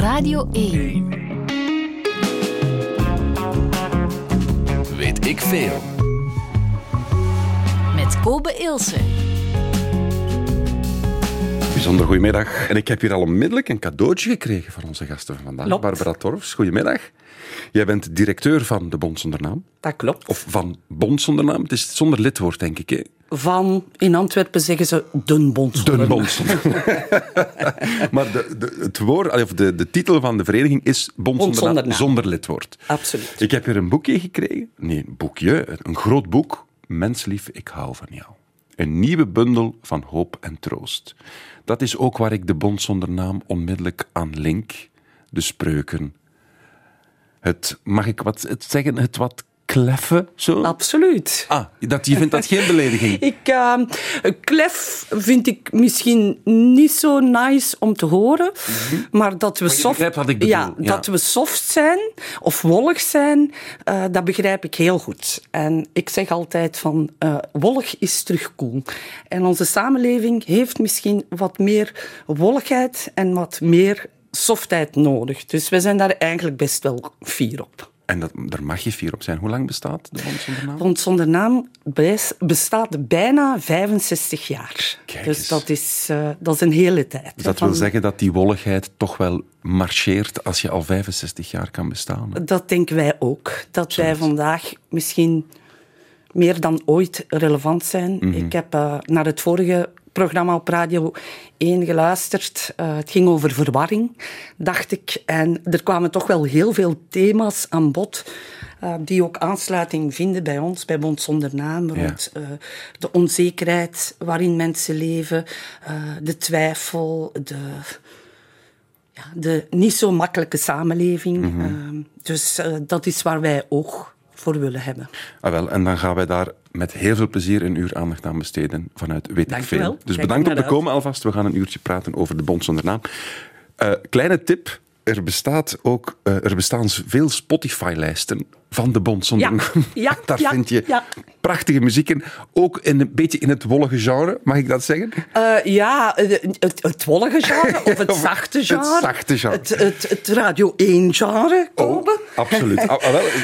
Radio 1. Weet ik veel. Met Kobe Ilse. Bijzonder goedemiddag. En ik heb hier al onmiddellijk een cadeautje gekregen van onze gasten van vandaag. Klopt. Barbara Torfs, goedemiddag. Jij bent directeur van de Bond Zonder Naam. Dat klopt. Of van Bond Zonder Naam. Het is zonder lidwoord, denk ik. Hè? Van, in Antwerpen zeggen ze Den Bond. De Bond Zonder Maar de, de, het woord, of de, de titel van de vereniging is Bond, Bond zonder, naam, zonder naam. zonder lidwoord. Absoluut. Ik heb hier een boekje gekregen. Nee, een boekje. Een groot boek. Menslief, ik hou van jou. Een nieuwe bundel van hoop en troost. Dat is ook waar ik de Bond zonder naam onmiddellijk aan link. De spreuken. Het, mag ik wat het zeggen, het wat kleffe, zo? Absoluut. Ah, dat, je vindt dat geen belediging? Ik, eh, klef vind ik misschien niet zo nice om te horen, maar dat we soft, begrijpt wat ik bedoel, ja, ja. dat we soft zijn of wollig zijn, eh, dat begrijp ik heel goed. En ik zeg altijd van eh, wollig is terug cool. En onze samenleving heeft misschien wat meer wolligheid en wat meer softheid nodig. Dus we zijn daar eigenlijk best wel fier op. En dat, daar mag je fier op zijn. Hoe lang bestaat de Bond zonder naam? Bond zonder naam bes- bestaat bijna 65 jaar. Kijk dus dat is, eh, dat is een hele tijd. Dus dat Van- wil zeggen dat die wolligheid toch wel marcheert als je al 65 jaar kan bestaan. hè? Dat denken wij ook. Dat wij vandaag misschien meer dan ooit relevant zijn. Mhm. Ik heb eh, naar het vorige programma op Radio 1 geluisterd. Eh, het ging over verwarring, dacht ik. En er kwamen toch wel heel veel thema's aan bod. eh, die ook aansluiting vinden bij ons, bij Bond Zonder Naam, rond eh, de onzekerheid waarin mensen leven, de twijfel, de, ja, de niet zo makkelijke samenleving. Ehm, dus dat is waar wij oog voor willen hebben. Ah, wel, en dan gaan wij daar met heel veel plezier een uur aandacht aan besteden vanuit Weet Dank ik Veel. wel. Dus Kijk bedankt om te komen alvast. We gaan een uurtje praten over de Bond zonder naam. Eh, kleine tip. Er, bestaat ook, eh, er bestaan veel Spotify-lijsten van de Bond zonder Ja, naam. ja, Daar ja, vind je prachtige muziek in. Ook in een beetje in het wollige genre, mag ik dat zeggen? Eh, ja, eh, het, het wollige genre of het zachte het genre. zachte genre. Het, het, het Radio 1 genre, Kobe. Absoluut. Wel,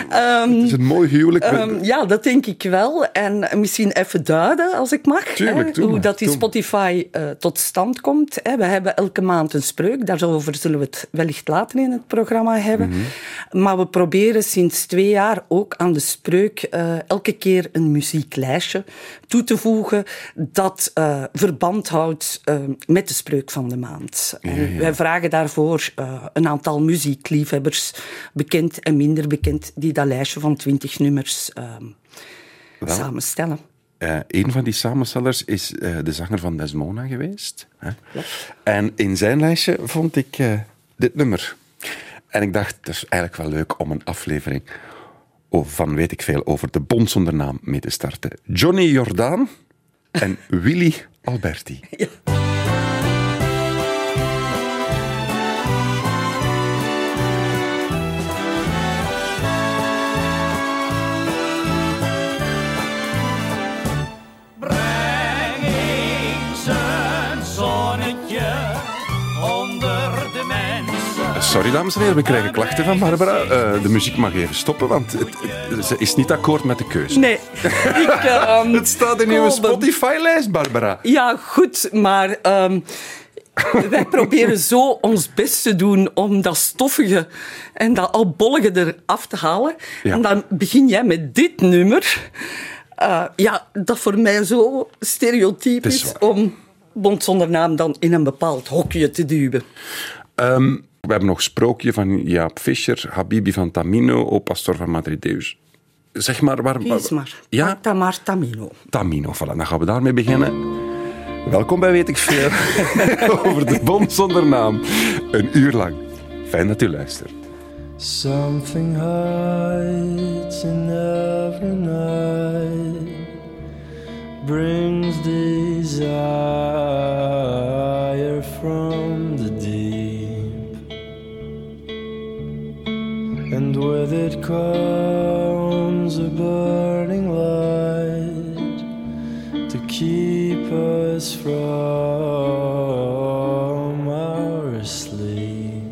het is een mooi huwelijk. Ehm, ja, dat denk ik wel. En misschien even duiden, als ik mag. Tuurlijk, hè, doe hoe maar, dat die. Spotify eh, tot stand komt. Hè. We hebben elke maand een spreuk. Daarover zullen we het wellicht later in het programma hebben. Mhm. Maar we proberen sinds twee jaar ook aan de spreuk eh, elke keer een muzieklijstje toe te voegen dat eh, verband houdt eh, met de spreuk van de maand. Wij vragen daarvoor een aantal muziekliefhebbers, bekend en minder bekend, die dat lijstje van twintig nummers samenstellen. Een van die samenstellers is de zanger van Desmona geweest. Hè? En in zijn lijstje vond ik dit nummer. En ik dacht, het is eigenlijk wel leuk om een aflevering van weet ik veel over de Bond mee te starten. Johnny Jordaan en Willy Alberti. Sorry, dames en heren, we krijgen klachten van Barbara. Eh, de muziek mag even stoppen, want het, ze is niet akkoord met de keuze. Nee, ik... ehm, Het staat in uw. Spotify-lijst, Barbara. Ja, goed, maar ehm, wij proberen zo ons best te doen om dat stoffige en dat albollige eraf te halen. Ja. En dan begin jij met dit nummer. Eh, ja, dat voor mij zo stereotyp Het is om Bond zonder naam dan in een bepaald hokje te duwen. Ehm, we hebben nog Sprookje van Jaap Fischer, Habibi van Tamino, O Pastor van Madre Deus. Zeg maar waar... Kies maar. Ja, Marta maar Tamino. Tamino. Voilà, dan gaan we daarmee beginnen. Welkom bij Weet ik Veel over de bond zonder naam. Een uur lang. Fijn dat u luistert. Something hides in every night, brings desire from with it comes a burning light to keep us from our sleep.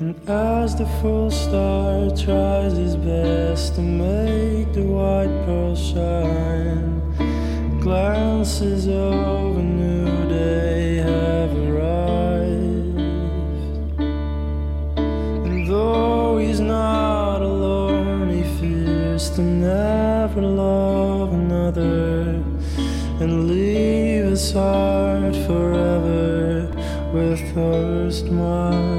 And as the full star tries his best to make the white pearl shine, glances over Heart forever with thirst mine.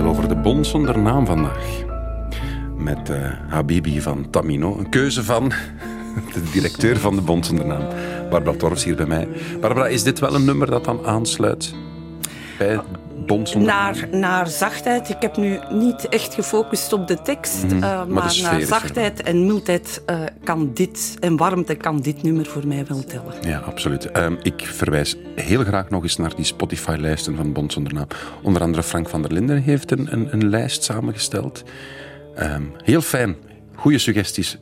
Over de Bon zonder naam vandaag. Met eh, Habibi van Tamino. Een keuze van de directeur van de Bon zonder naam. Barbara Torfs hier bij mij. Barbara, is dit wel een nummer dat dan aansluit bij Naar, naar zachtheid. Ik heb nu niet echt gefocust op de tekst. Mhm, eh, maar de maar sfeer naar zachtheid en mildheid eh, kan dit, en warmte kan dit nummer voor mij wel tellen. Ja, absoluut. Ehm, ik verwijs heel graag nog eens naar die Spotify-lijsten van Bon zonder naam. Onder andere Frank van der Linden heeft een, een, een lijst samengesteld. Ehm, heel fijn. Goede suggesties.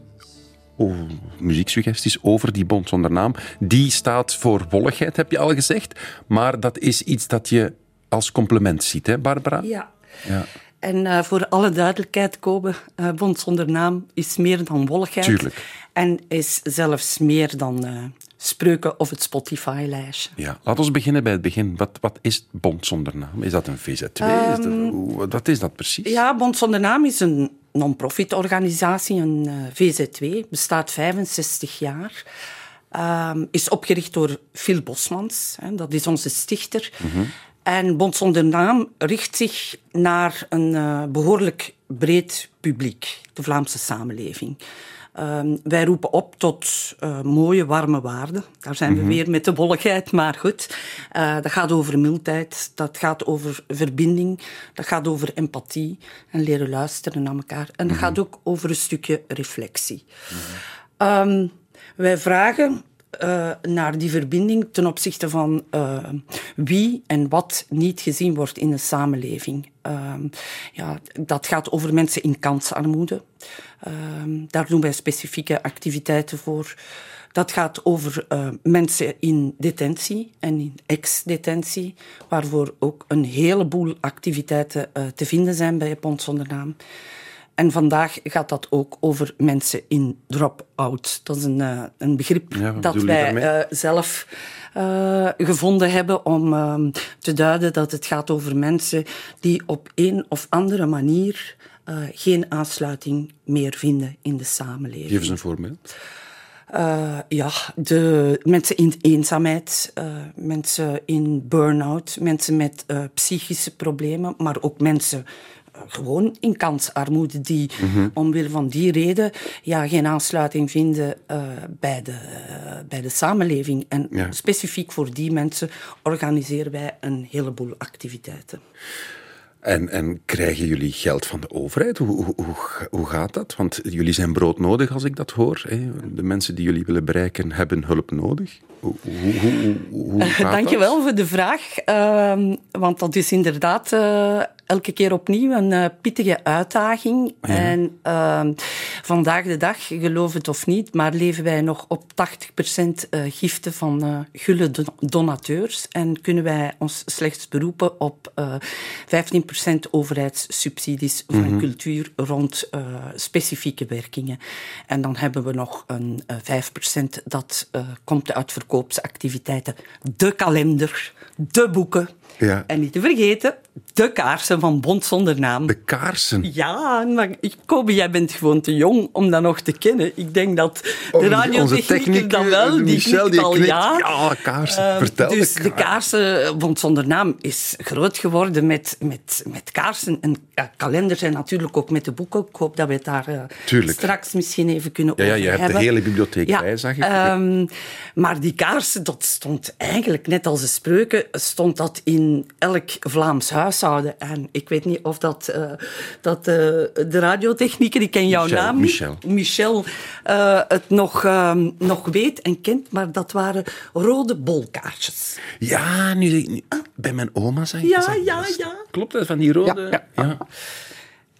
Oh, muzieksuggesties over die Bon zonder naam. Die staat voor wolligheid, heb je al gezegd. Maar dat is iets dat je als compliment ziet, hè, Barbara? Ja. Ja. En eh, voor alle duidelijkheid, Kobe, eh Bond zonder naam is meer dan wolligheid. Tuurlijk. En is zelfs meer dan eh, spreuken of het Spotify-lijstje. Ja, laten we beginnen bij het begin. Wat, wat is Bond zonder naam? Is dat een VZ2? is dat, hoe- wat is dat precies? Ehm, Ja, Bond zonder naam is een non-profit organisatie, een eh, VZ2, bestaat 65 jaar. Ehm, is opgericht door Phil Bosmans, hè, dat is onze stichter. En Bond zonder naam richt zich naar een eh, behoorlijk breed publiek, de Vlaamse samenleving. Ehm, wij roepen op tot eh, mooie, warme waarden. Daar zijn we weer met de wolligheid, maar goed. Eh, dat gaat over mildheid, dat gaat over verbinding, dat gaat over empathie en leren luisteren naar elkaar. En dat gaat ook over een stukje reflectie. Ehm, wij vragen eh, naar die verbinding ten opzichte van eh, wie en wat niet gezien wordt in de samenleving. Ehm, ja, dat gaat over mensen in kansarmoede. Ehm, daar doen wij specifieke activiteiten voor. Dat gaat over eh, mensen in detentie en in ex-detentie, waarvoor ook een heleboel activiteiten te vinden zijn bij Pont Zonder Naam. En vandaag gaat dat ook over mensen in drop-out. Dat is een, eh, een begrip Ja, dat wij eh, zelf eh, gevonden hebben om ehm, te duiden dat het gaat over mensen die op een of andere manier geen aansluiting meer vinden in de samenleving. Geef eens een voorbeeld. Ja, de mensen in eenzaamheid, mensen in burn-out, mensen met psychische problemen, maar ook mensen gewoon in kansarmoede die omwille van die reden ja, geen aansluiting vinden eh, bij, de, bij de samenleving. En Ja. specifiek voor die mensen organiseren wij een heleboel activiteiten. En, en krijgen jullie geld van de overheid? Hoe, hoe, hoe, hoe gaat dat? Want jullie zijn broodnodig, als ik dat hoor. Hè? De mensen die jullie willen bereiken hebben hulp nodig. Hoe, hoe, hoe, hoe, hoe gaat Dank je dat? wel voor de vraag. ehm, want dat is inderdaad eh, elke keer opnieuw een eh, pittige uitdaging. En ehm, vandaag de dag, geloof het of niet, maar leven wij nog op 80% eh, giften van gulle don- donateurs. En kunnen wij ons slechts beroepen op eh 15% overheidssubsidies voor een cultuur rond specifieke werkingen. En dan hebben we nog een eh, 5% dat komt uit verkoopsactiviteiten. De kalender, de boeken. Ja. En niet te vergeten, de kaarsen van Bond zonder naam. De kaarsen. Ja, maar Kobe, jij bent gewoon te jong om dat nog te kennen. Ik denk dat de Onze- radiotechnieker dan wel, die Michel, knikt al ja. Ja, kaarsen. Ehm, Vertel dus de de kaarsen. kaarsen, Bond zonder naam, is groot geworden met, met, met kaarsen. En ja, kalenders en natuurlijk ook met de boeken. Ik hoop dat we het daar eh, straks misschien even kunnen Ja, ja, over je hebt de hebben. hele bibliotheek ja, bij, zag ik. ehm, maar die kaarsen, dat stond eigenlijk, net als de spreuken, stond dat in elk Vlaams huishouden. En ik weet niet of dat, eh, dat eh, de radiotechnieker, ik ken jouw Michel, naam niet, Michel. Michel eh, het nog, nog weet en kent, maar dat waren rode bolkaartjes. Ja, nu, nu- bij mijn oma zei ik Ja, dat. ja, ja. Klopt dat, van die rode? Ja, ja.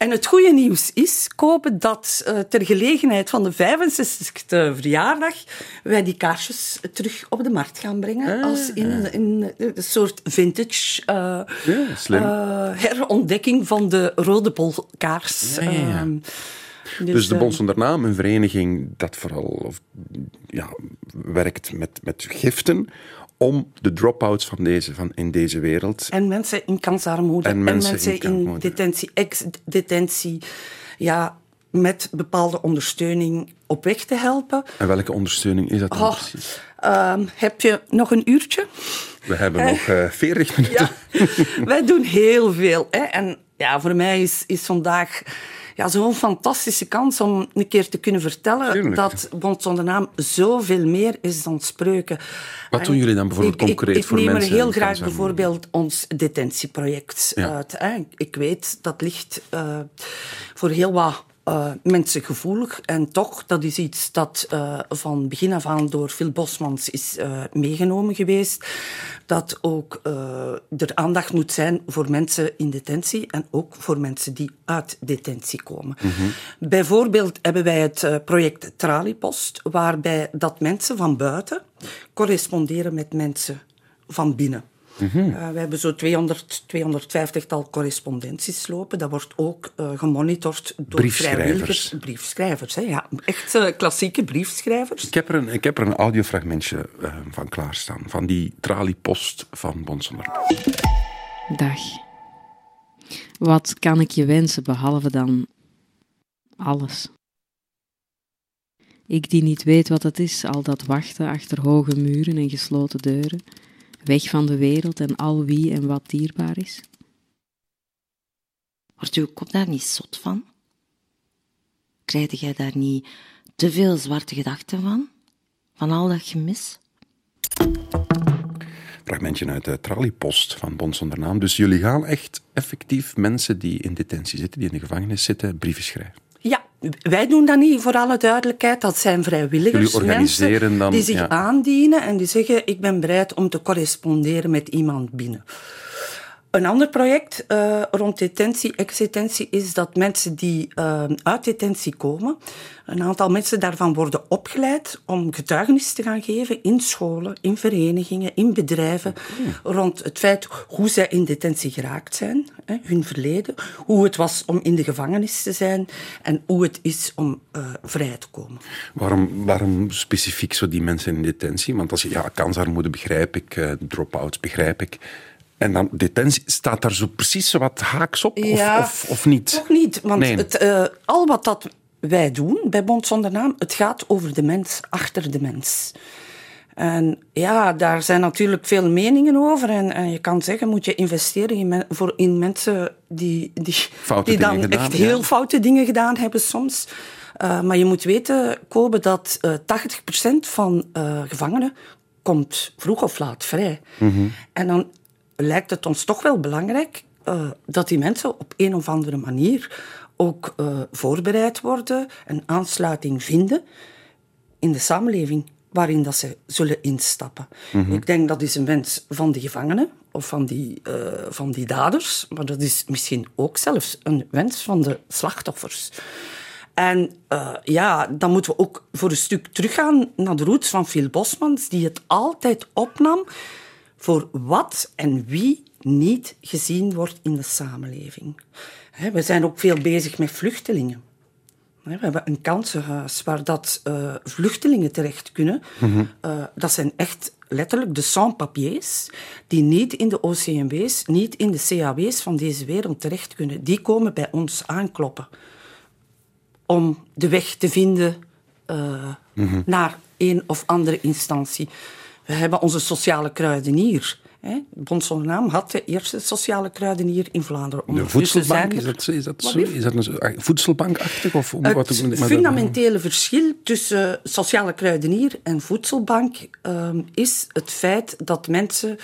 En het goede nieuws is, Kopen, dat eh, ter gelegenheid van de 65e verjaardag wij die kaarsjes terug op de markt gaan brengen. Als in een, in een soort vintage eh, Ja, eh, herontdekking van de rode ja. Ehm, Dus de eh, Bond zonder naam, een vereniging dat vooral of, ja, werkt met, met giften om de drop-outs van deze, van in deze wereld. En mensen in kansarmoede. En mensen in detentie, ex-detentie. Ja, met bepaalde ondersteuning op weg te helpen. En welke ondersteuning is dat dan Oh, precies? ehm, heb je nog een uurtje? We hebben nog eh 40 minuten. Ja, wij doen heel veel. Hè. En ja, voor mij is, is vandaag ja, zo'n fantastische kans om een keer te kunnen vertellen Tuurlijk. dat Bond zonder naam zoveel meer is dan spreuken. Wat doen jullie dan bijvoorbeeld ik, ik- concreet ik, voor neem mensen er heel graag bijvoorbeeld ons detentieproject Ja. uit. Hè. Ik weet, dat ligt eh, voor heel wat eh, mensen gevoelig. En toch, dat is iets dat eh, van begin af aan door Phil Bosmans is eh, meegenomen geweest. Dat ook er aandacht moet zijn voor mensen in detentie en ook voor mensen die uit detentie komen. Bijvoorbeeld hebben wij het project Traliepost, waarbij dat mensen van buiten corresponderen met mensen van binnen. Uh, we hebben zo 200, 250-tal correspondenties lopen. Dat wordt ook eh, gemonitord door Briefschrijvers. vrijwilligers. Briefschrijvers, hè, ja. Echt eh, klassieke briefschrijvers. Ik heb er een, ik heb er een audiofragmentje eh, van klaarstaan. Van die traliepost van naam. Dag. Wat kan ik je wensen behalve dan alles? Ik die niet weet wat het is, al dat wachten achter hoge muren en gesloten deuren, weg van de wereld en al wie en wat dierbaar is. Wordt uw kop daar niet zot van? Krijg jij daar niet te veel zwarte gedachten van? Van al dat gemis? Fragmentje uit de traliepost van Bond zonder naam. Dus jullie gaan echt effectief mensen die in detentie zitten, die in de gevangenis zitten, brieven schrijven. Wij doen dat niet, voor alle duidelijkheid. Dat zijn vrijwilligers. Mensen dan, die zich ja. aandienen en die zeggen, ik ben bereid om te corresponderen met iemand binnen. Een ander project eh, rond detentie, ex-detentie, is dat mensen die eh, uit detentie komen, een aantal mensen daarvan worden opgeleid om getuigenis te gaan geven in scholen, in verenigingen, in bedrijven, rond het feit hoe zij in detentie geraakt zijn, hè, hun verleden, hoe het was om in de gevangenis te zijn en hoe het is om eh, vrij te komen. Waarom, waarom specifiek zo die mensen in detentie? Want als je, ja, kansarmoede begrijp ik, drop-outs begrijp ik. En dan detentie, staat daar zo precies wat haaks op? Ja, of, of, of niet? Toch niet, want Nee. het, eh, al wat dat wij doen bij Bond Zonder Naam, het gaat over de mens achter de mens. En ja, daar zijn natuurlijk veel meningen over. En, en je kan zeggen, moet je investeren in, men- voor, in mensen die, die, die dan gedaan, echt ja. heel foute dingen gedaan hebben soms. Eh, maar je moet weten, Kobe, dat eh 80% van gevangenen komt vroeg of laat vrij. Mhm. En dan lijkt het ons toch wel belangrijk eh, dat die mensen op een of andere manier ook eh, voorbereid worden, een aansluiting vinden in de samenleving waarin dat ze zullen instappen. Ik denk dat is een wens van de gevangenen of van die, eh, van die daders, maar dat is misschien ook zelfs een wens van de slachtoffers. En ja, dan moeten we ook voor een stuk teruggaan naar de roots van Phil Bosmans, die het altijd opnam voor wat en wie niet gezien wordt in de samenleving. We zijn ook veel bezig met vluchtelingen. We hebben een kansenhuis waar dat, eh, vluchtelingen terecht kunnen. Eh, dat zijn echt letterlijk de sans-papiers die niet in de OCMW's, niet in de CAW's van deze wereld terecht kunnen. Die komen bij ons aankloppen om de weg te vinden eh, naar een of andere instantie. We hebben onze sociale kruidenier. Hè. Naam had de eerste sociale kruidenier in Vlaanderen. De Ondertussen voedselbank, zijn is dat, is dat, Wat zo, lief? is dat een ah, voedselbankachtig? Of wat Het dat- fundamentele verschil tussen sociale kruidenier en voedselbank ehm, is het feit dat mensen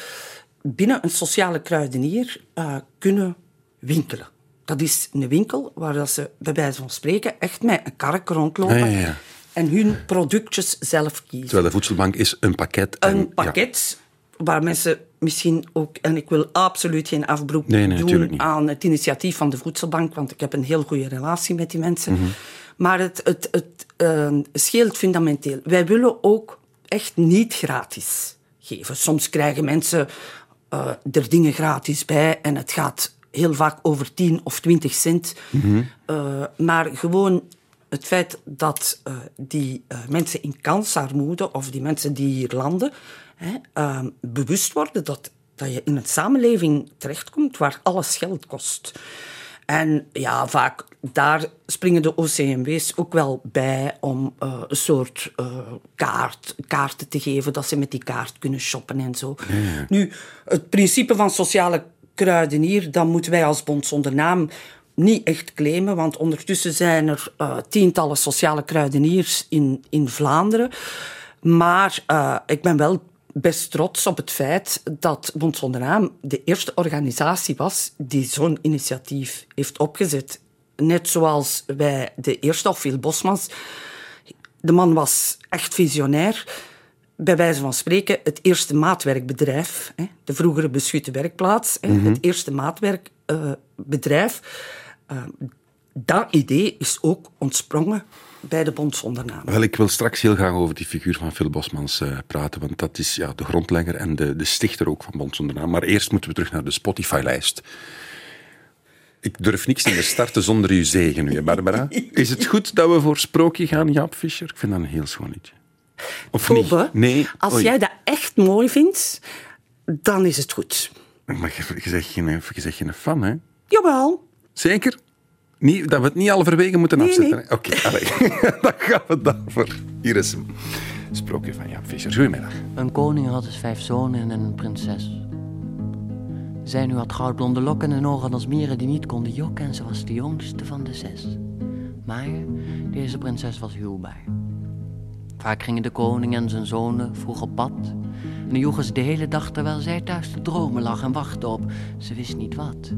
binnen een sociale kruidenier eh, kunnen winkelen. Dat is een winkel waar dat ze bij wijze van spreken echt met een kark rondlopen Ja, ja, ja. En hun productjes zelf kiezen Terwijl de voedselbank is een pakket. en- een pakket waar mensen misschien ook, en ik wil absoluut geen afbroek Nee, nee, natuurlijk doen aan het initiatief van de Voedselbank, want ik heb een heel goede relatie met die mensen. Mhm. Maar het, het, het eh, scheelt fundamenteel. Wij willen ook echt niet gratis geven. Soms krijgen mensen eh, er dingen gratis bij en het gaat heel vaak over 10 of 20 cent. Mhm. Eh, maar gewoon het feit dat eh, die eh, mensen in kansarmoede of die mensen die hier landen, hè, eh, bewust worden dat, dat je in een samenleving terechtkomt waar alles geld kost. En ja, vaak daar springen de OCMW's ook wel bij om eh, een soort kaart, kaarten te geven, dat ze met die kaart kunnen shoppen en zo. Nu, het principe van sociale kruidenier, dat moeten wij als Bond zonder naam niet echt claimen, want ondertussen zijn er eh, tientallen sociale kruideniers in, in Vlaanderen. Maar eh, ik ben wel best trots op het feit dat Bond zonder naam de eerste organisatie was die zo'n initiatief heeft opgezet. Net zoals wij de eerste, of Phil Bosmans. De man was echt visionair. Bij wijze van spreken, het eerste maatwerkbedrijf, de vroegere beschutte werkplaats, hè, het eerste maatwerkbedrijf. Eh, dat idee is ook ontsprongen bij de Bond zonder naam. Wel, ik wil straks heel graag over die figuur van Phil Bosmans eh, praten, want dat is ja, de grondlegger en de, de stichter ook van Bond zonder naam. Maar eerst moeten we terug naar de Spotify-lijst. Ik durf niks meer starten zonder uw zegen nu, hè, Barbara. Is het goed dat we voor Sprookje gaan, Jaap Fischer? Ik vind dat een heel schoon liedje. Of Kobe, niet? Nee. als Oei. jij dat echt mooi vindt, dan is het goed. Maar je, je geen, je zegt geen fan, hè? Jawel. Zeker? Niet, dat we het niet halverwege moeten Nee, afzetten. nee. Oké, dan gaan we daarvoor. Hier is hem. Sprookje van Jaap Fischer. Goedemiddag. Een koning had dus vijf zonen en een prinses. Zij nu had goudblonde lokken en ogen als mieren die niet konden jokken en ze was de jongste van de zes. Maar deze prinses was huwbaar. Vaak gingen de koning en zijn zonen vroeg op pad. En dan joegen ze de hele dag terwijl zij thuis te dromen lag en wachtte op ze wist niet wat.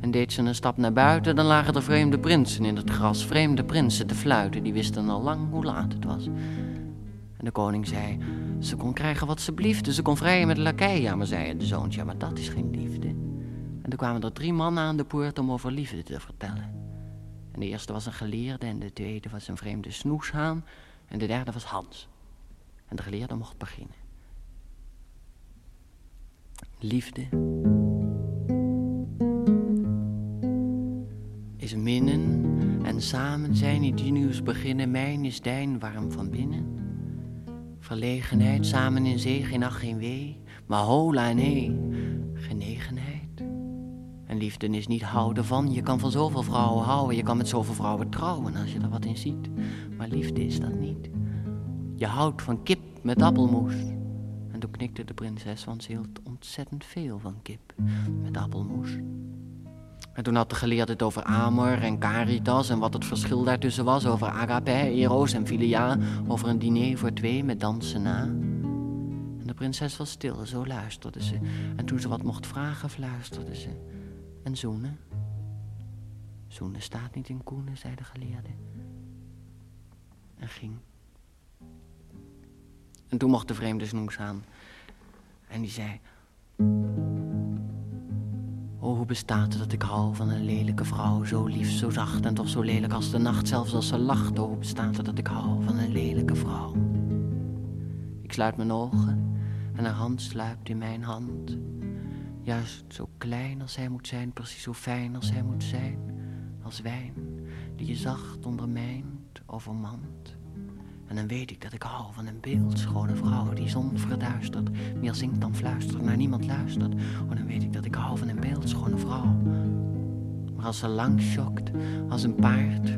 En deed ze een stap naar buiten, dan lagen er vreemde prinsen in het gras. Vreemde prinsen te fluiten, die wisten al lang hoe laat het was. En de koning zei, ze kon krijgen wat ze bliefde, ze kon vrijen met de. Ja, maar zei de zoontje, ja, maar dat is geen liefde. En er kwamen er drie mannen aan de poort om over liefde te vertellen. En de eerste was een geleerde en de tweede was een vreemde snoeshaan en de derde was Hans. En de geleerde mocht beginnen. Liefde minnen en samen zijn idyllisch beginnen. Mijn is dijn warm van binnen. Verlegenheid samen in zee, geen ach, geen wee. Maar hola en hee, genegenheid. En liefde is niet houden van. Je kan van zoveel vrouwen houden. Je kan met zoveel vrouwen trouwen als je er wat in ziet. Maar liefde is dat niet. Je houdt van kip met appelmoes. En toen knikte de prinses, want ze hield ontzettend veel van kip met appelmoes. En toen had de geleerde het over Amor en Caritas en wat het verschil daartussen was. Over agape, eros en philia. Over een diner voor twee met dansen na. En de prinses was stil, zo luisterde ze. En toen ze wat mocht vragen, fluisterde ze. En zoenen? Zoenen staat niet in koenen, zei de geleerde. En ging. En toen mocht de vreemde snoes aan. En die zei... Oh, hoe bestaat het dat ik hou van een lelijke vrouw, zo lief, zo zacht en toch zo lelijk als de nacht, zelfs als ze lacht. Oh, hoe bestaat het dat ik hou van een lelijke vrouw? Ik sluit mijn ogen en haar hand sluipt in mijn hand. Juist zo klein als hij moet zijn, precies zo fijn als hij moet zijn, als wijn die je zacht ondermijnt, overmand. En dan weet ik dat ik hou van een beeldschone vrouw die zon verduistert, meer zingt dan fluistert, naar niemand luistert. Oh, dan weet ik dat ik hou van een beeldschone vrouw. Maar als ze lang schokt, als een paard,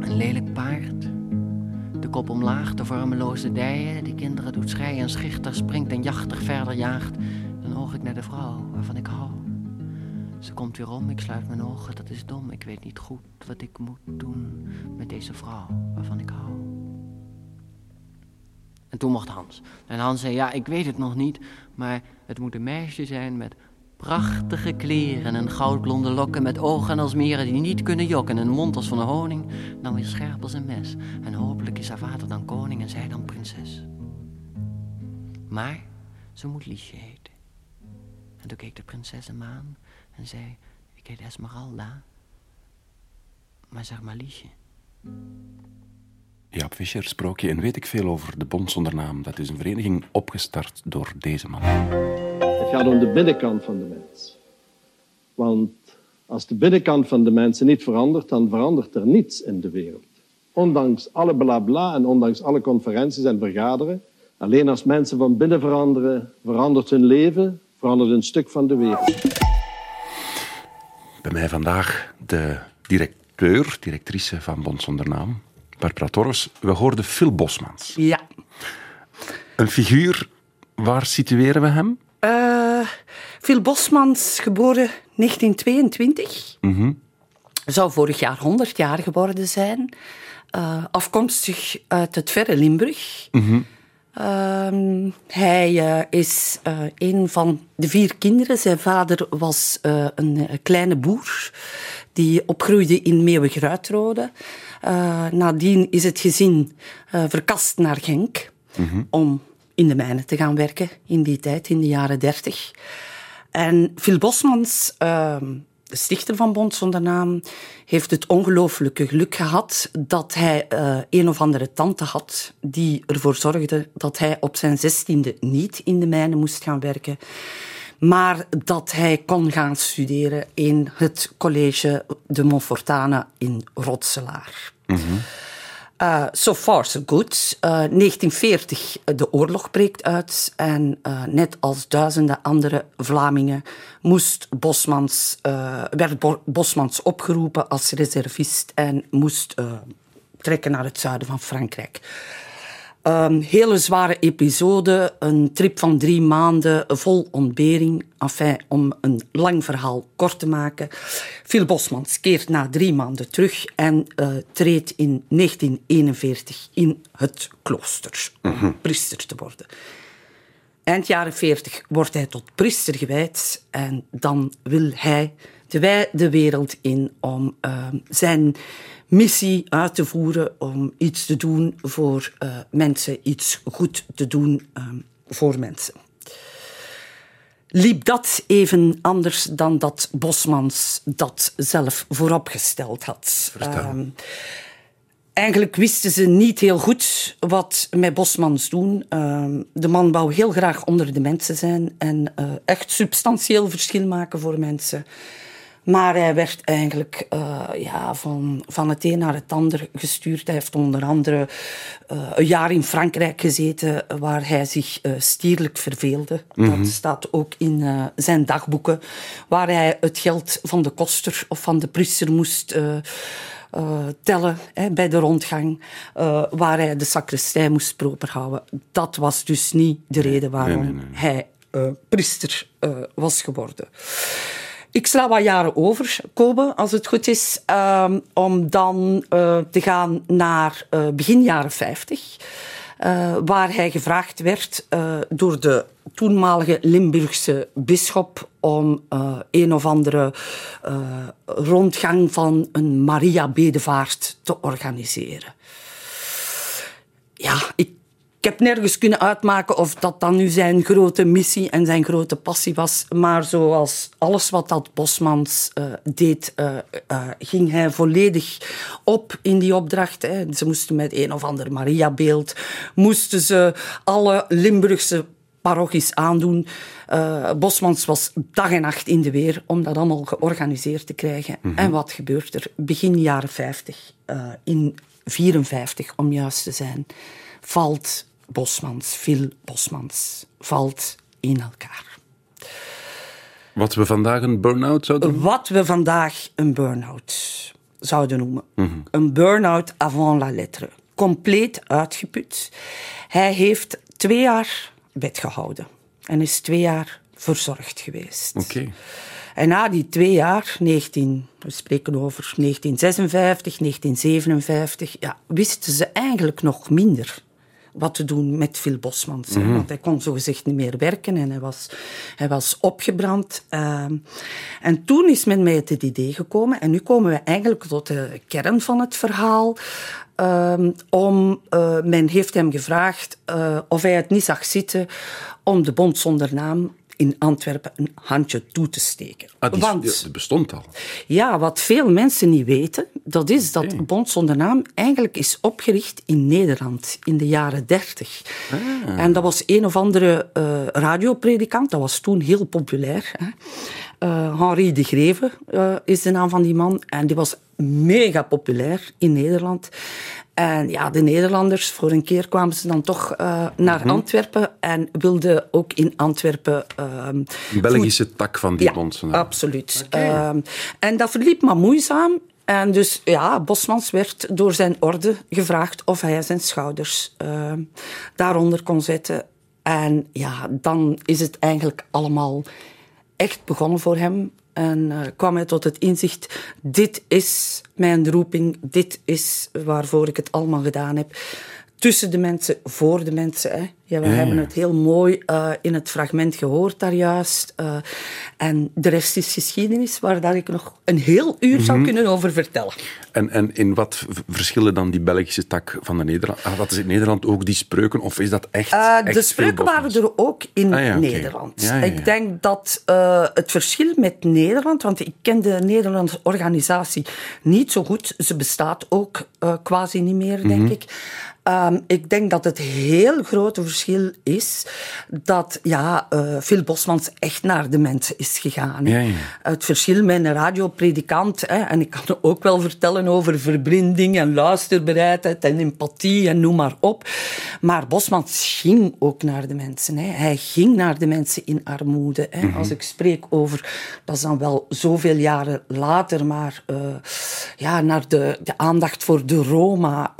een lelijk paard. De kop omlaag, de vormeloze dijen, die kinderen doet schreien en schichter, springt en jachtig verder jaagt, dan oog ik naar de vrouw waarvan ik hou. Ze komt weer om, ik sluit mijn ogen, dat is dom. Ik weet niet goed wat ik moet doen met deze vrouw waarvan ik hou. En toen mocht Hans. En Hans zei, ja, ik weet het nog niet, maar het moet een meisje zijn met prachtige kleren en goudblonde lokken met ogen als meren die niet kunnen jokken en een mond als van een honing, dan weer scherp als een mes. En hopelijk is haar vader dan koning en zij dan prinses. Maar ze moet Liesje heten. En toen keek de prinses hem aan en zei, ik heet Esmeralda, maar zeg maar Liesje. Jaap Visser, sprookje en weet ik veel over de Bond zonder naam. Dat is een vereniging opgestart door deze man. Het gaat om de binnenkant van de mens. Want als de binnenkant van de mensen niet verandert, dan verandert er niets in de wereld. Ondanks alle blabla en ondanks alle conferenties en vergaderen, alleen als mensen van binnen veranderen, verandert hun leven, verandert een stuk van de wereld. Bij mij vandaag de directeur, directrice van Bond zonder naam, We hoorden Phil Bosmans. Ja. Een figuur, waar situeren we hem? Eh, Phil Bosmans, geboren 1922. Zou vorig jaar 100 jaar geworden zijn. Eh, afkomstig uit het verre Limburg. Ehm, hij eh, is een van de vier kinderen. Zijn vader was een kleine boer die opgroeide in Meeuwigruitrode. Eh nadien is het gezin eh, verkast naar Genk om in de mijnen te gaan werken in die tijd, in de jaren dertig. En Phil Bosmans, ehm, de stichter van Bond zonder naam, heeft het ongelooflijke geluk gehad dat hij eh, een of andere tante had die ervoor zorgde dat hij op zijn zestiende niet in de mijnen moest gaan werken, maar dat hij kon gaan studeren in het college de Montfortane in Rotselaar. Uh, so far, so good. Uh, 1940, de oorlog breekt uit. En net als duizenden andere Vlamingen moest Bosmans, werd Bo Bosmans opgeroepen als reservist en moest trekken naar het zuiden van Frankrijk. Een hele zware episode, een trip van drie maanden vol ontbering. Enfin, om een lang verhaal kort te maken. Phil Bosmans keert na drie maanden terug en uh, treedt in 1941 in het klooster om priester te worden. Eind jaren 40 wordt hij tot priester gewijd en dan wil hij de wijde wereld in om uh, zijn missie uit te voeren, om iets te doen voor uh, mensen, iets goed te doen uh, voor mensen. Liep dat even anders dan dat Bosmans dat zelf vooropgesteld had? Uh, Eigenlijk wisten ze niet heel goed wat met Bosmans doen. Uh, de man wou heel graag onder de mensen zijn en uh, echt substantieel verschil maken voor mensen. Maar hij werd eigenlijk uh, ja, van, van het een naar het ander gestuurd. Hij heeft onder andere uh, een jaar in Frankrijk gezeten waar hij zich uh, stierlijk verveelde. Mm -hmm. Dat staat ook in zijn dagboeken. Waar hij het geld van de koster of van de priester moest uh, tellen hè, bij de rondgang, uh, waar hij de sacristij moest proper houden. Dat was dus niet de reden waarom nee, nee, nee. hij uh, priester was geworden. Ik sla wat jaren over, Kobe, als het goed is, um, om dan te gaan naar begin jaren 50. Uh, waar hij gevraagd werd door de toenmalige Limburgse bisschop om een of andere rondgang van een Maria-bedevaart te organiseren. Ja, ik ik heb nergens kunnen uitmaken of dat dan nu zijn grote missie en zijn grote passie was. Maar zoals alles wat dat Bosmans uh, deed, uh, uh, ging hij volledig op in die opdracht. Hè. Ze moesten met een of ander Maria-beeld, moesten ze alle Limburgse parochies aandoen. Eh, Bosmans was dag en nacht in de weer om dat allemaal georganiseerd te krijgen. En wat gebeurt er? Begin jaren 50, eh, in 54 om juist te zijn, valt Bosmans, Phil Bosmans, valt in elkaar. Wat we vandaag een burn-out zouden noemen? Wat we vandaag een burn-out zouden noemen. Een burn-out avant la lettre. Compleet uitgeput. Hij heeft twee jaar bed gehouden en is twee jaar verzorgd geweest. Oké. En na die twee jaar, 19, we spreken over 1956, 1957, ja, wisten ze eigenlijk nog minder wat te doen met Phil Bosmans. hè. Want hij kon zogezegd niet meer werken en hij was, hij was opgebrand. Ehm, en toen is men met het idee gekomen, en nu komen we eigenlijk tot de kern van het verhaal. ehm, om, eh, men heeft hem gevraagd eh, of hij het niet zag zitten om de bond zonder naam in Antwerpen een handje toe te steken. Ah, die, Want- bestond al. ja, wat veel mensen niet weten, dat is dat. Bond zonder naam eigenlijk is opgericht in Nederland in de jaren 30. Ah. En dat was een of andere eh, radiopredikant, dat was toen heel populair. Hè. Eh, Henri de Greve eh, is de naam van die man en die was mega populair in Nederland. En ja, de Nederlanders, voor een keer kwamen ze dan toch eh, naar Mhm. Antwerpen en wilden ook in Antwerpen... ehm, Een Belgische tak van die ja, bond. absoluut. Ehm, en dat verliep maar moeizaam. En dus ja, Bosmans werd door zijn orde gevraagd of hij zijn schouders ehm, daaronder kon zetten. En ja, dan is het eigenlijk allemaal echt begonnen voor hem. En eh, kwam hij tot het inzicht, dit is mijn roeping, dit is waarvoor ik het allemaal gedaan heb. Tussen de mensen, voor de mensen. Hè. Ja, we Ja, hebben het heel mooi eh, in het fragment gehoord daar juist. Eh, en de rest is geschiedenis, waar dat ik nog een heel uur Mhm. zou kunnen over vertellen. En, en in wat verschillen dan die Belgische tak van de Nederland? Ah, wat is in Nederland ook die spreuken? Of is dat echt. Eh, echt de spreuken waren er ook in Ah ja. Nederland. Ik denk dat het verschil met Nederland, want ik ken de Nederlandse organisatie niet zo goed. Ze bestaat ook quasi niet meer, denk Mhm. ik. Ehm, ik denk dat het heel grote verschil is dat ja, eh, Phil Bosmans echt naar de mensen is gegaan. Ja, ja. Het verschil met een radiopredikant, hè, en ik kan ook wel vertellen over verblinding en luisterbereidheid en empathie en noem maar op. Maar Bosmans ging ook naar de mensen. Hè. Hij ging naar de mensen in armoede. Hè. Als ik spreek over, dat is dan wel zoveel jaren later, maar eh, ja, naar de, de aandacht voor de Roma,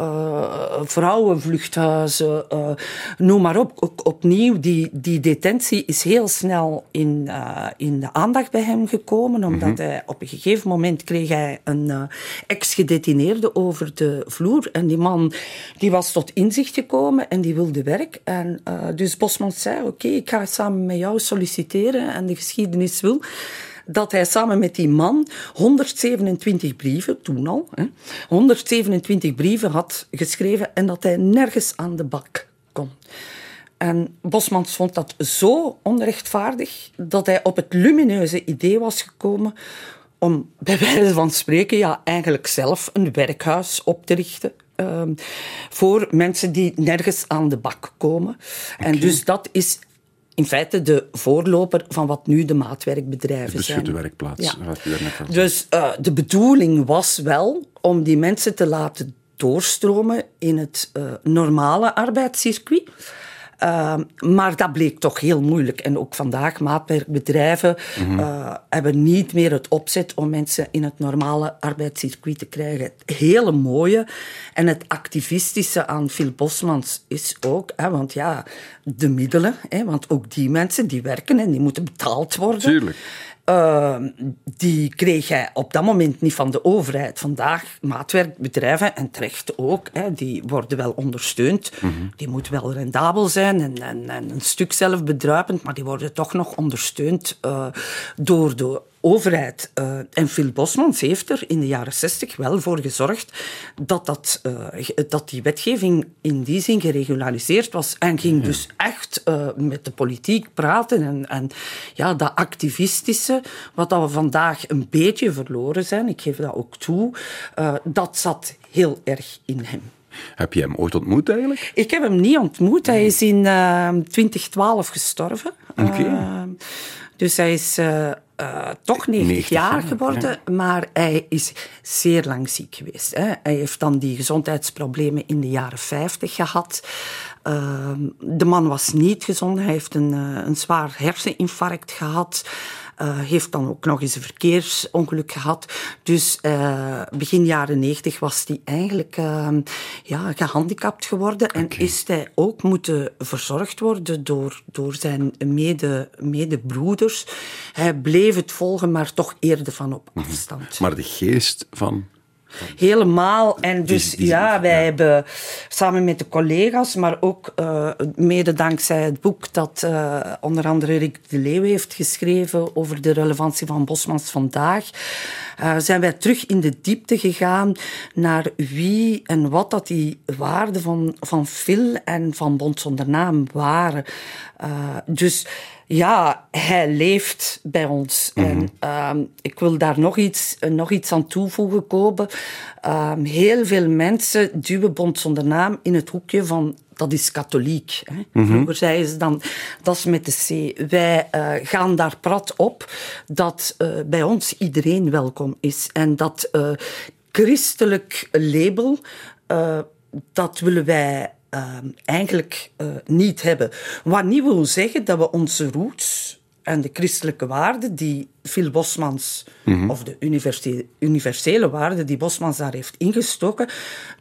vrouwenvluchthuizen, eh, noem maar op. Ook opnieuw, die, die detentie is heel snel in, eh, in de aandacht bij hem gekomen, omdat hij op een gegeven moment kreeg hij een eh, ex-gedetineerde over de vloer. En die man die was tot inzicht gekomen en die wilde werk. En dus Bosmans zei, oké, ik ga samen met jou solliciteren. En de geschiedenis wil dat hij samen met die man 127 brieven, toen al, hè, 127 brieven had geschreven en dat hij nergens aan de bak kon. En Bosmans vond dat zo onrechtvaardig dat hij op het lumineuze idee was gekomen om bij wijze van spreken ja, eigenlijk zelf een werkhuis op te richten. ehm, voor mensen die nergens aan de bak komen. En dus dat is in feite de voorloper van wat nu de maatwerkbedrijven De zijn. beschutte werkplaats. Ja. Wat je. Dus eh, de bedoeling was wel om die mensen te laten doorstromen in het eh, normale arbeidscircuit. Uh, maar dat bleek toch heel moeilijk. En ook vandaag, maatwerkbedrijven uh, hebben niet meer het opzet om mensen in het normale arbeidscircuit te krijgen. Het hele mooie en het activistische aan Phil Bosmans is ook, hè, want ja, de middelen, hè, want ook die mensen die werken en die moeten betaald worden. Tuurlijk. Uh, die kreeg hij op dat moment niet van de overheid. Vandaag, maatwerkbedrijven, en terecht ook, hè, die worden wel ondersteund. Die moeten wel rendabel zijn en, en, en een stuk zelfbedruipend, maar die worden toch nog ondersteund uh, door de overheid. Uh, en Phil Bosmans heeft er in de jaren zestig wel voor gezorgd dat, dat, uh, dat die wetgeving in die zin geregulariseerd was. En ging dus echt uh, met de politiek praten. En, en ja, dat activistische, wat dat we vandaag een beetje verloren zijn, ik geef dat ook toe, dat zat heel erg in hem. Heb je hem ooit ontmoet eigenlijk? Ik heb hem niet ontmoet. Hij is in eh, 2012 gestorven. Oké. Eh, dus hij is eh, eh, toch 90, 90 jaar jaar, geworden, maar hij is zeer lang ziek geweest. Hè. Hij heeft dan die gezondheidsproblemen in de jaren 50 gehad. Ehm, de man was niet gezond. Hij heeft een, eh, een zwaar herseninfarct gehad. Eh, heeft dan ook nog eens een verkeersongeluk gehad. Dus eh, begin jaren 90 was hij eigenlijk ehm, ja, gehandicapt geworden. En is hij ook moeten verzorgd worden door, door zijn mede, medebroeders. Hij bleef het volgen, maar toch eerder van op afstand. Maar de geest van... Helemaal. En dus die- ja, wij ja. hebben samen met de collega's, maar ook eh, mede dankzij het boek dat eh, onder andere Rick de Leeuw heeft geschreven over de relevantie van Bosmans vandaag, eh, zijn wij terug in de diepte gegaan naar wie en wat dat die waarden van, van Phil en van Bond zonder naam waren. Eh, dus ja, hij leeft bij ons. En ehm, ik wil daar nog iets, nog iets aan toevoegen, Kobe. Ehm, heel veel mensen duwen Bond zonder naam in het hoekje van dat is katholiek. Hè. Vroeger zeiden ze dan, dat is met de C. Wij eh, gaan daar prat op dat eh, bij ons iedereen welkom is. En dat christelijk label, dat willen wij ehm, eigenlijk eh, niet hebben. Wat niet wil zeggen dat we onze roots en de christelijke waarden die Phil Bosmans, of de universe- universele waarden die Bosmans daar heeft ingestoken,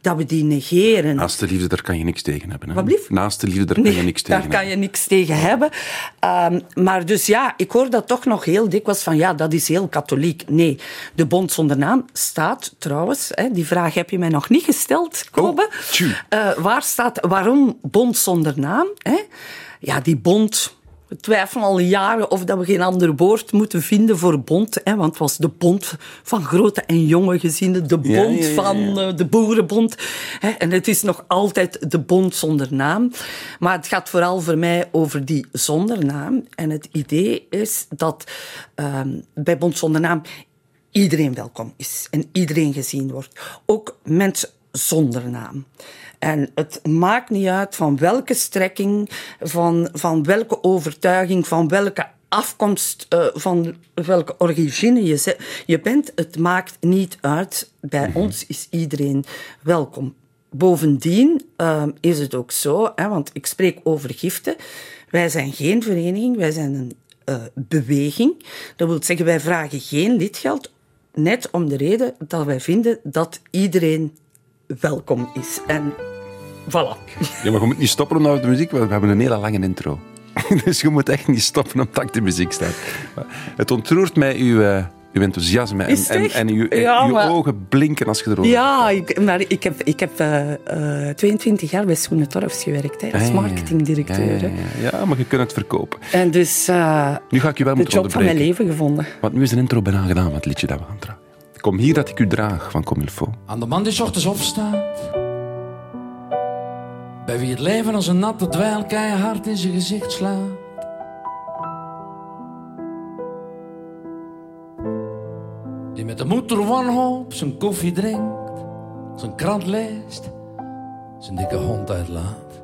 dat we die negeren. Naast de liefde, daar kan je niks tegen hebben. Hè? Wat blieft? Naast de liefde, daar kan je niks tegen daar kan hebben. je niks tegen hebben. Ehm, maar dus ja, ik hoor dat toch nog heel dikwijls van ja, dat is heel katholiek. Nee, de bond zonder naam staat trouwens, hè, die vraag heb je mij nog niet gesteld, Kobe. Oh, tjoe. Eh, waar staat, waarom bond zonder naam? Hè? Ja, die bond... We twijfelen al jaren of dat we geen ander woord moeten vinden voor bond. Hè, want het was de bond van grote en jonge gezinnen. De bond ja, ja, van eh, de boerenbond. Hè, en het is nog altijd de bond zonder naam. Maar het gaat vooral voor mij over die zonder naam. En het idee is dat ehm, bij bond zonder naam iedereen welkom is. En iedereen gezien wordt. Ook mensen zonder naam. En het maakt niet uit van welke strekking, van, van welke overtuiging, van welke afkomst, eh, van welke origine je, je bent. Het maakt niet uit. Bij ons is iedereen welkom. Bovendien eh, is het ook zo, hè, want ik spreek over giften. Wij zijn geen vereniging, wij zijn een eh, beweging. Dat wil zeggen, wij vragen geen lidgeld, net om de reden dat wij vinden dat iedereen welkom is. En voilà. Ja, maar je moet niet stoppen omdat we de muziek... We hebben een hele lange intro. dus je moet echt niet stoppen omdat de muziek staat. Het ontroert mij, uw, eh, uw enthousiasme. En, en, uw, Ja, uw maar- ogen blinken als je erover Ja, ik, maar ik heb, ik heb eh, eh, 22 jaar bij Schoenen Torfs gewerkt, hè, als Ah, ja, marketingdirecteur. Ja, ja, maar je kunt het verkopen. En dus eh, Nu ga ik u wel de moeten job van mijn onderbreken. leven gevonden. Want nu is een intro bijna gedaan met het liedje dat we gaan draaien. Kom hier dat ik u draag van Comilfo. Aan de man die ochtends opstaat. Bij wie het leven als een natte dweil keihard in zijn gezicht slaat. Die met de moed door wanhoop zijn koffie drinkt. Zijn krant leest. Zijn dikke hond uitlaat.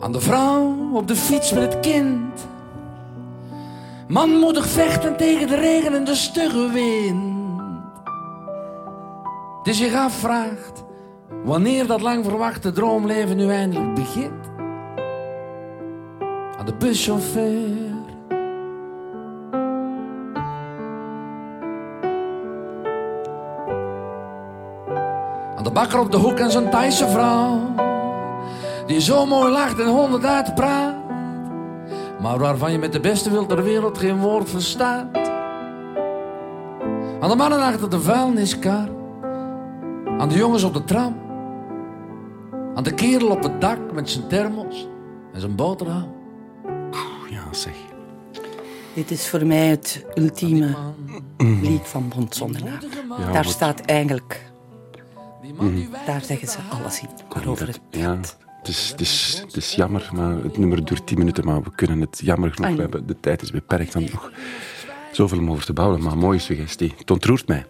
Aan de vrouw op de fiets met het kind. Manmoedig vechten tegen de regen en de stugge wind. Die zich afvraagt wanneer dat lang verwachte droomleven nu eindelijk begint. Aan de buschauffeur. Aan de bakker op de hoek en zijn Thaise vrouw. Die zo mooi lacht en honderd uit praat maar waarvan je met de beste wil ter wereld geen woord verstaat. Aan de mannen achter de vuilniskar, aan de jongens op de tram, aan de kerel op het dak met zijn thermos en zijn boterham. Ja, zeg. Dit is voor mij het ultieme lied van Bond. Ja, Daar wat- staat eigenlijk, Die man die daar zeggen ze alles in waarover het Ja, het is, het, is, het is jammer, maar het nummer duurt 10 minuten, maar we kunnen het jammer genoeg. Ah, ja. We hebben, de tijd is beperkt dan nog Zoveel om over te bouwen, maar een mooie suggestie. Het ontroert mij.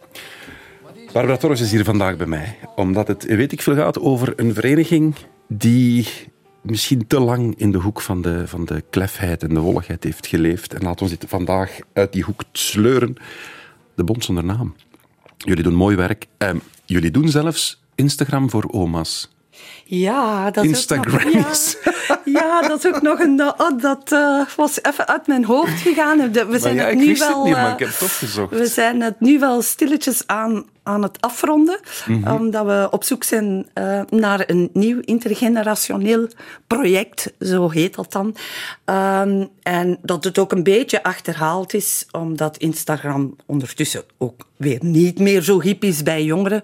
Barbara Torres is hier vandaag bij mij, omdat het, weet ik veel, gaat over een vereniging die misschien te lang in de hoek van de, van de klefheid en de wolligheid heeft geleefd. En laten we dit vandaag uit die hoek sleuren. De Bond zonder naam. Jullie doen mooi werk. Ehm, jullie doen zelfs Instagram voor oma's. Ja, dat is ook nog- Instagrams. ja, ja, dat is ook nog een... oh, dat eh, was even uit mijn hoofd gegaan. We zijn ja, het nu het wel... niet, eh, ik heb het opgezocht. We zijn het nu wel stilletjes aan, aan het afronden, Mhm. omdat we op zoek zijn eh, naar een nieuw intergenerationeel project, zo heet dat dan. Ehm, en dat het ook een beetje achterhaald is, omdat Instagram ondertussen ook weer niet meer zo hip is bij jongeren.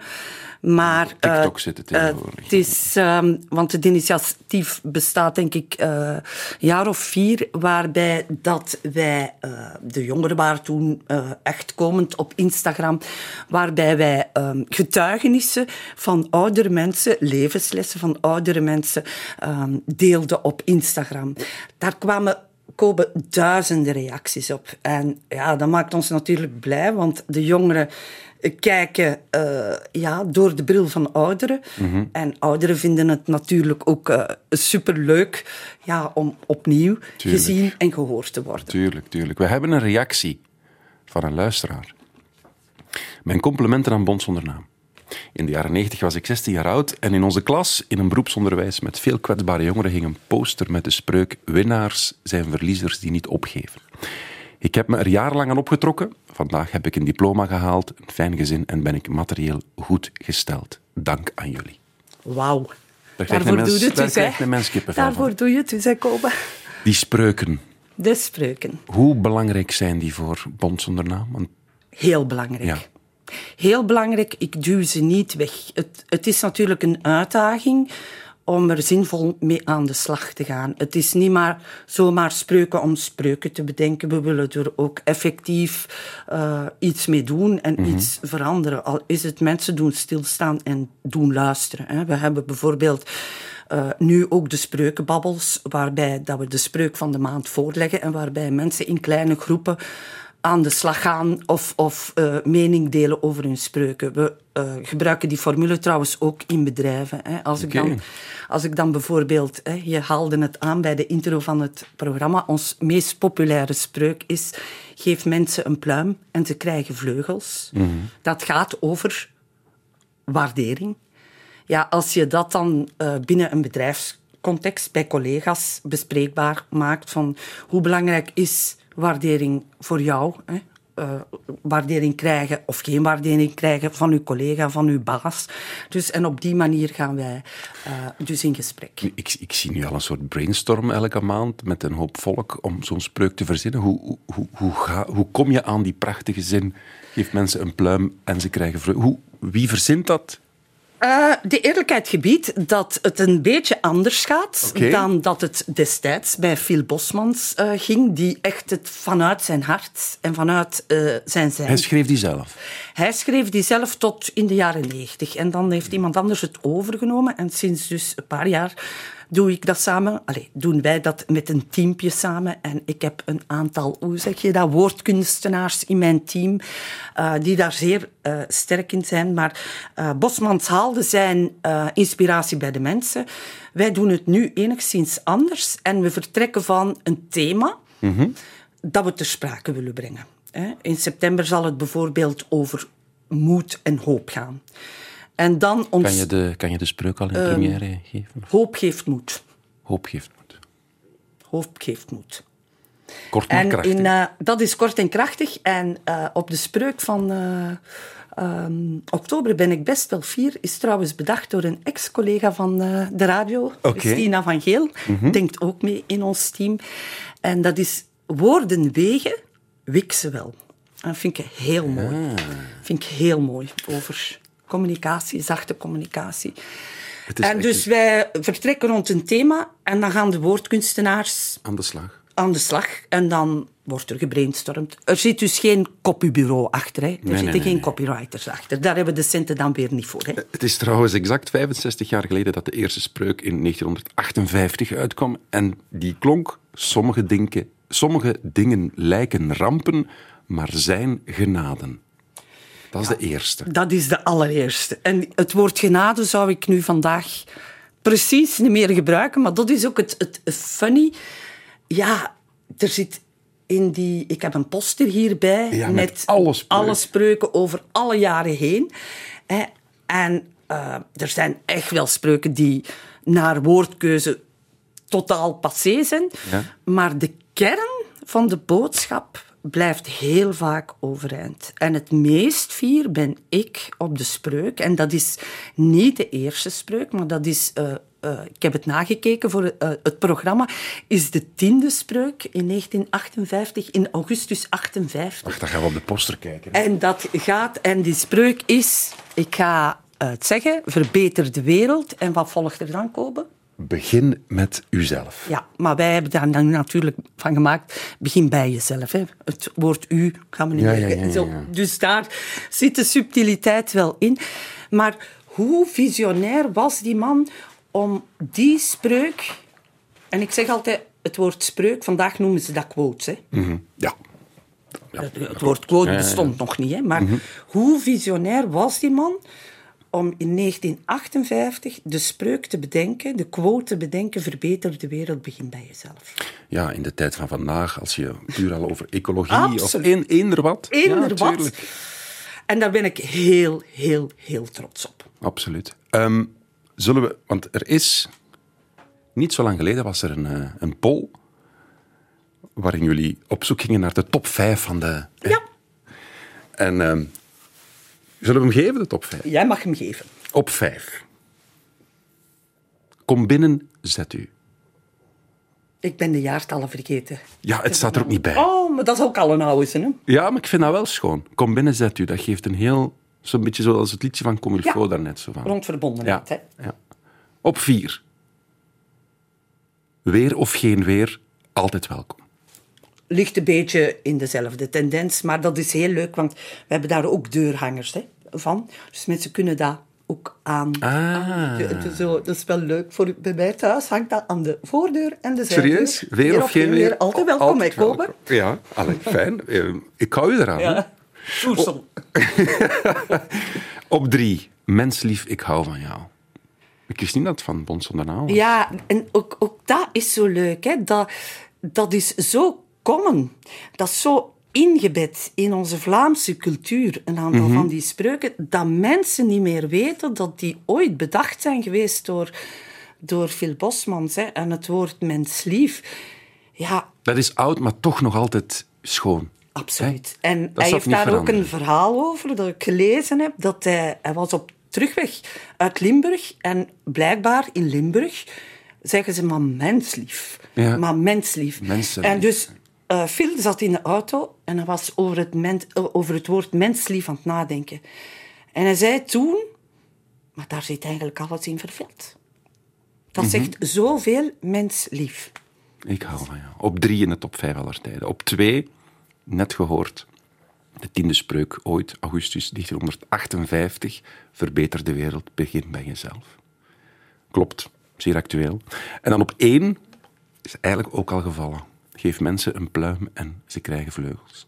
Maar eh, TikTok zit het eh, tegenwoordig. het is, ehm, want het initiatief bestaat denk ik eh, een jaar of vier, waarbij dat wij, eh, de jongeren waren toen eh, echt komend op Instagram, waarbij wij ehm, getuigenissen van oudere mensen, levenslessen van oudere mensen, ehm, deelden op Instagram. Daar kwamen komen duizenden reacties op. En ja, dat maakt ons natuurlijk blij, want de jongeren kijken eh, ja, door de bril van ouderen. Mhm. En ouderen vinden het natuurlijk ook eh, superleuk ja, om opnieuw Tuurlijk. gezien en gehoord te worden. Tuurlijk, tuurlijk. We hebben een reactie van een luisteraar. Mijn complimenten aan Bond zonder naam. In de jaren 90 was ik 16 jaar oud en in onze klas, in een beroepsonderwijs met veel kwetsbare jongeren, hing een poster met de spreuk Winnaars zijn verliezers die niet opgeven. Ik heb me er jarenlang aan opgetrokken. Vandaag heb ik een diploma gehaald, een fijn gezin en ben ik materieel goed gesteld. Dank aan jullie. Wauw. Daar Daarvoor doe je het dus, hè. krijgt een mens kippenvel van. Daarvoor doe je het dus, hè, Kobe. Die spreuken, De spreuken. hoe belangrijk zijn die voor Bond zonder naam? Want Heel belangrijk. Ja. Heel belangrijk, ik duw ze niet weg. Het, het is natuurlijk een uitdaging om er zinvol mee aan de slag te gaan. Het is niet maar zomaar spreuken om spreuken te bedenken. We willen er ook effectief eh, iets mee doen en iets veranderen. Al is het mensen doen stilstaan en doen luisteren. Hè. We hebben bijvoorbeeld eh, nu ook de spreukenbabbels, waarbij dat we de spreuk van de maand voorleggen en waarbij mensen in kleine groepen aan de slag gaan of, of eh, mening delen over hun spreuken. We eh, gebruiken die formule trouwens ook in bedrijven. Hè. Als, ik dan, als ik dan bijvoorbeeld, hè, je haalde het aan bij de intro van het programma, ons meest populaire spreuk is, geef mensen een pluim en ze krijgen vleugels. Dat gaat over waardering. Ja, als je dat dan eh, binnen een bedrijfscontext bij collega's bespreekbaar maakt van hoe belangrijk is waardering voor jou, hè? Eh, waardering krijgen of geen waardering krijgen van uw collega, van uw baas. Dus, en op die manier gaan wij eh, dus in gesprek. Ik, ik zie nu al een soort brainstorm elke maand met een hoop volk om zo'n spreuk te verzinnen. Hoe, hoe, hoe, ga, hoe kom je aan die prachtige zin? Geef mensen een pluim en ze krijgen vreugde. Hoe, wie verzint dat? Eh, de eerlijkheid gebiedt dat het een beetje anders gaat dan dat het destijds bij Phil Bosmans eh, ging, die echt het vanuit zijn hart en vanuit eh, zijn zijn. Hij schreef die zelf. Hij schreef die zelf tot in de jaren negentig. En dan heeft iemand anders het overgenomen. En sinds dus een paar jaar doe ik dat samen. Allee, doen wij dat met een teampje samen. En ik heb een aantal, hoe zeg je dat, woordkunstenaars in mijn team. eh, die daar zeer eh, sterk in zijn. Maar eh, Bosmans haalde zijn inspiratie bij de mensen. Wij doen het nu enigszins anders. En we vertrekken van een thema dat we ter sprake willen brengen. In september zal het bijvoorbeeld over moed en hoop gaan. En dan ons... Kan je de, kan je de spreuk al in Ehm, première geven? Hoop geeft moed. Hoop geeft moed. Hoop geeft moed. Kort En krachtig. in, eh, dat is kort en krachtig. En eh, op de spreuk van eh, ehm, oktober ben ik best wel fier. Is trouwens bedacht door een ex-collega van de radio. Christina van Geel. Denkt ook mee in ons team. En dat is woorden wegen, wik ze wel. En dat vind ik heel mooi. Vind ik heel mooi over communicatie, zachte communicatie. En echt dus wij vertrekken rond een thema en dan gaan de woordkunstenaars aan de slag. aan de slag en dan wordt er gebrainstormd. Er zit dus geen copybureau achter. Hè. Er nee, zitten nee, geen nee. copywriters achter. Daar hebben de centen dan weer niet voor. Hè. Het is trouwens exact 65 jaar geleden dat de eerste spreuk in 1958 uitkwam. En die klonk, sommige, sommige dingen lijken rampen, maar zijn genaden. Dat is de eerste. Dat is de allereerste. En het woord genade zou ik nu vandaag precies niet meer gebruiken, maar dat is ook het, het funny. Ja, er zit in die... Ik heb een poster hierbij Ja, met alle spreuken. alle spreuken over alle jaren heen. En eh, er zijn echt wel spreuken die naar woordkeuze totaal passé zijn. Ja. Maar de kern van de boodschap blijft heel vaak overeind. En het meest fier ben ik op de spreuk. En dat is niet de eerste spreuk, maar dat is... eh, eh, ik heb het nagekeken voor eh, het programma. Is de tiende spreuk in 1958, in augustus 58. Wacht, dan gaan we op de poster kijken. En dat gaat, en die spreuk is, ik ga het zeggen, verbeter de wereld. En wat volgt er dan, Kobe? Begin met uzelf. Ja, maar wij hebben daar dan natuurlijk van gemaakt, begin bij jezelf. Hè. Het woord u gaan we niet Ja, meer... ja, ja, ja, Zo, ja. Dus daar zit de subtiliteit wel in. Maar hoe visionair was die man om die spreuk... En ik zeg altijd het woord spreuk, vandaag noemen ze dat quotes. Hè. Mhm. Ja. Het, woord quote bestond nog niet, hè, maar hoe visionair was die man om in 1958 de spreuk te bedenken, de quote te bedenken, verbeter de wereld, begin bij jezelf. ja, in de tijd van vandaag, als je puur al over ecologie of Absoluut. een, eender wat. Eender ja, wat. En daar ben ik heel, heel, heel trots op. Absoluut. Ehm, zullen we, want er is, niet zo lang geleden was er een, eh, een poll waarin jullie op zoek gingen naar de top 5 van de... Ja, En ehm, zullen we hem geven, de top 5? jij mag hem geven. Op 5. Kom binnen, zet u. Ik ben de jaartallen vergeten. Ja, het staat er ook niet bij. Oh, maar dat is ook al een oude zin, hè? Ja, maar ik vind dat wel schoon. Kom binnen, zet u. Dat geeft een heel... Zo'n beetje zoals het liedje van Comilfo Ja. daarnet. Zo van. Rond verbondenheid, Ja, hè? ja. Op vier. Weer of geen weer, altijd welkom. Ligt een beetje in dezelfde tendens, maar dat is heel leuk, want we hebben daar ook deurhangers hè, van. Dus mensen kunnen dat ook aan. Ah. aan- zo, dat is wel leuk. Voor, bij mij thuis hangt dat aan de voordeur en de zijdeur. Serieus? Weer, of geen weer? Altijd welkom, Altijd welkom. Ja, allee, fijn. Eh, Ik hou je eraan. Ja. Oersel. Op drie. Menslief, ik hou van jou. Ik wist niet dat van Bons was. Ja, en ook, ook dat is zo leuk. Hè? Dat, dat is zo common. Dat is zo ingebed in onze Vlaamse cultuur, een aantal van die spreuken, dat mensen niet meer weten dat die ooit bedacht zijn geweest door, door Phil Bosmans. Hè? En het woord menslief, ja, Dat is oud, maar toch nog altijd schoon. Absoluut. Hè? En hij heeft daar ook een verhaal over dat ik gelezen heb. Dat hij, hij was op terugweg uit Limburg en blijkbaar in Limburg zeggen ze maar menslief. Ja. Maar menslief. Mensenlief. En dus eh, Phil zat in de auto en hij was over het, eh, over het woord menslief aan het nadenken. En hij zei toen, maar daar zit eigenlijk alles in verveld. Dat Mhm. zegt zoveel menslief. Ik hou van jou. Op drie in de top vijf aller tijden. Op twee, net gehoord, de tiende spreuk ooit, augustus 1958. Verbeter de wereld, begin bij jezelf. Klopt, zeer actueel. En dan op één is eigenlijk ook al gevallen. Geef mensen een pluim en ze krijgen vleugels.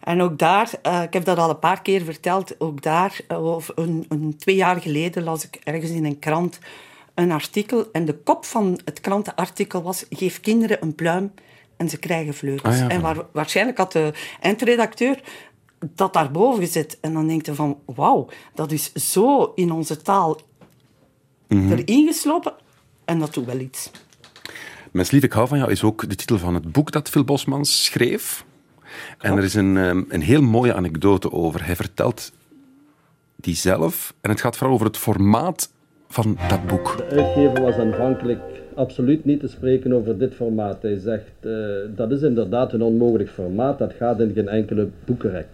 En ook daar, eh, ik heb dat al een paar keer verteld, ook daar, eh, of een, een, twee jaar geleden las ik ergens in een krant een artikel. En de kop van het krantenartikel was: Geef kinderen een pluim en ze krijgen vleugels. Ah ja, en waar, waarschijnlijk had de eindredacteur dat daarboven gezet. En dan denk je van: Wauw, dat is zo in onze taal Mhm. erin geslopen. En dat doet wel iets. Menslief, ik hou van jou is ook de titel van het boek dat Phil Bosmans schreef. En er is een, ehm, een heel mooie anekdote over. Hij vertelt die zelf. En het gaat vooral over het formaat van dat boek. De uitgever was aanvankelijk absoluut niet te spreken over dit formaat. Hij zegt, eh, dat is inderdaad een onmogelijk formaat, dat gaat in geen enkele boekenrek.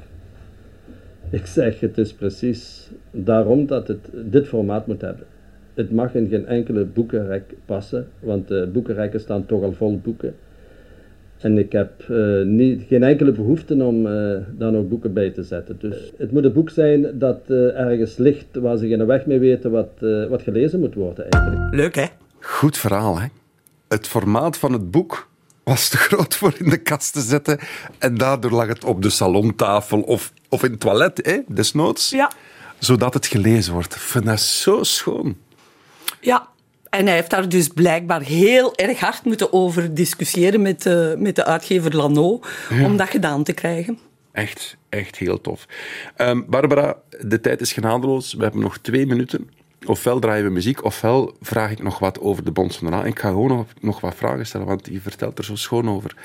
Ik zeg, het is precies daarom dat het dit formaat moet hebben. Het mag in geen enkele boekenrek passen, want de boekenrekken staan toch al vol boeken. En ik heb eh, niet, geen enkele behoefte om eh, daar nog boeken bij te zetten. Dus het moet een boek zijn dat eh, ergens ligt waar ze geen weg mee weten wat, eh, wat gelezen moet worden eigenlijk. Leuk, hè? Goed verhaal, hè? Het formaat van het boek was te groot voor in de kast te zetten. En daardoor lag het op de salontafel of, of in het toilet, hè, desnoods. Ja. Zodat het gelezen wordt. Ik vind dat zo schoon. Ja. En hij heeft daar dus blijkbaar heel erg hard moeten over discussiëren met, de met de uitgever Lano om dat gedaan te krijgen. Echt, echt heel tof. Ehm, Barbara, de tijd is genadeloos. We hebben nog twee minuten. Ofwel draaien we muziek, ofwel vraag ik nog wat over de Bond van. Ik ga gewoon nog, nog wat vragen stellen, want je vertelt er zo schoon over.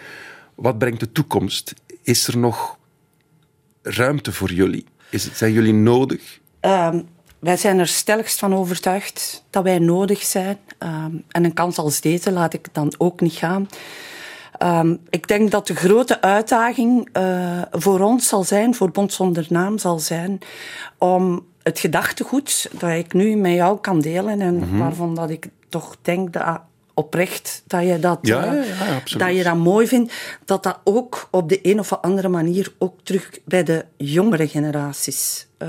Wat brengt de toekomst? Is er nog ruimte voor jullie? Is het, zijn jullie nodig? Ehm, wij zijn er stelligst van overtuigd dat wij nodig zijn. Ehm, en een kans als deze laat ik dan ook niet gaan. Ehm, ik denk dat de grote uitdaging eh, voor ons zal zijn, voor Bond Zonder Naam zal zijn, om het gedachtegoed dat ik nu met jou kan delen en Mhm. waarvan dat ik toch denk dat oprecht dat je dat, Ja, eh, ja, ja, absoluut. dat je dat mooi vindt, dat dat ook op de een of andere manier ook terug bij de jongere generaties eh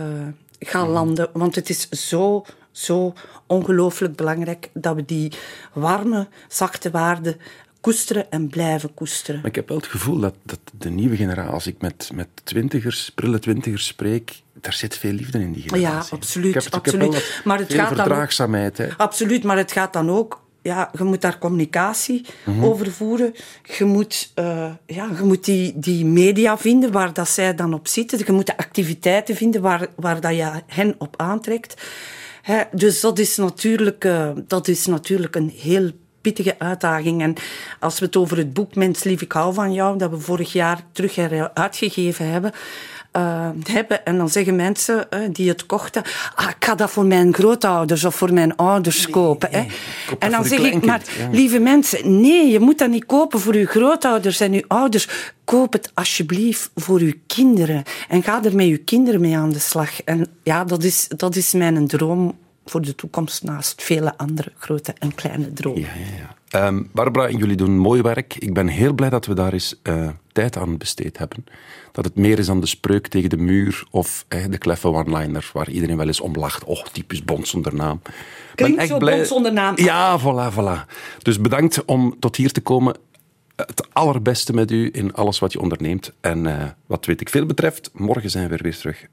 gaat Mhm. landen. Want het is zo, zo ongelooflijk belangrijk dat we die warme, zachte waarden koesteren en blijven koesteren. Maar ik heb wel het gevoel dat, dat de nieuwe generatie, als ik met, met twintigers, prille twintigers spreek, daar zit veel liefde in die generatie. Ja, absoluut, Ik heb, ik heb absoluut. Maar het veel gaat dan. Absoluut, maar het gaat dan ook... Ja, je moet daar communicatie Mhm. over voeren. Je moet, eh, ja, je moet die, die media vinden waar dat zij dan op zitten. Je moet de activiteiten vinden waar, waar dat je hen op aantrekt. Hè, dus dat is, natuurlijk, eh, dat is natuurlijk een heel pittige uitdaging. En als we het over het boek Mens lief, ik hou van jou, dat we vorig jaar terug uitgegeven hebben... eh, hebben. En dan zeggen mensen eh, die het kochten... Ah, ik ga dat voor mijn grootouders of voor mijn ouders kopen. Hè. koop En dan zeg ik, maar ja. lieve mensen, nee, je moet dat niet kopen voor uw grootouders en uw ouders. Koop het alsjeblieft voor uw kinderen. En ga er met uw kinderen mee aan de slag. En ja, dat is, dat is mijn droom voor de toekomst naast vele andere grote en kleine dromen. Ja, ja, ja. Ehm, Barbara, jullie doen mooi werk. Ik ben heel blij dat we daar eens eh, tijd aan besteed hebben. Dat het meer is dan de spreuk tegen de muur of eh, de kleffe one-liner waar iedereen wel eens om lacht. Oh, typisch Bond zonder naam. Ik ben Klinkt echt zo Bond zonder naam. Ja, voilà, voilà. Dus bedankt om tot hier te komen. Het allerbeste met u in alles wat je onderneemt. En eh, wat weet ik veel betreft, morgen zijn we weer terug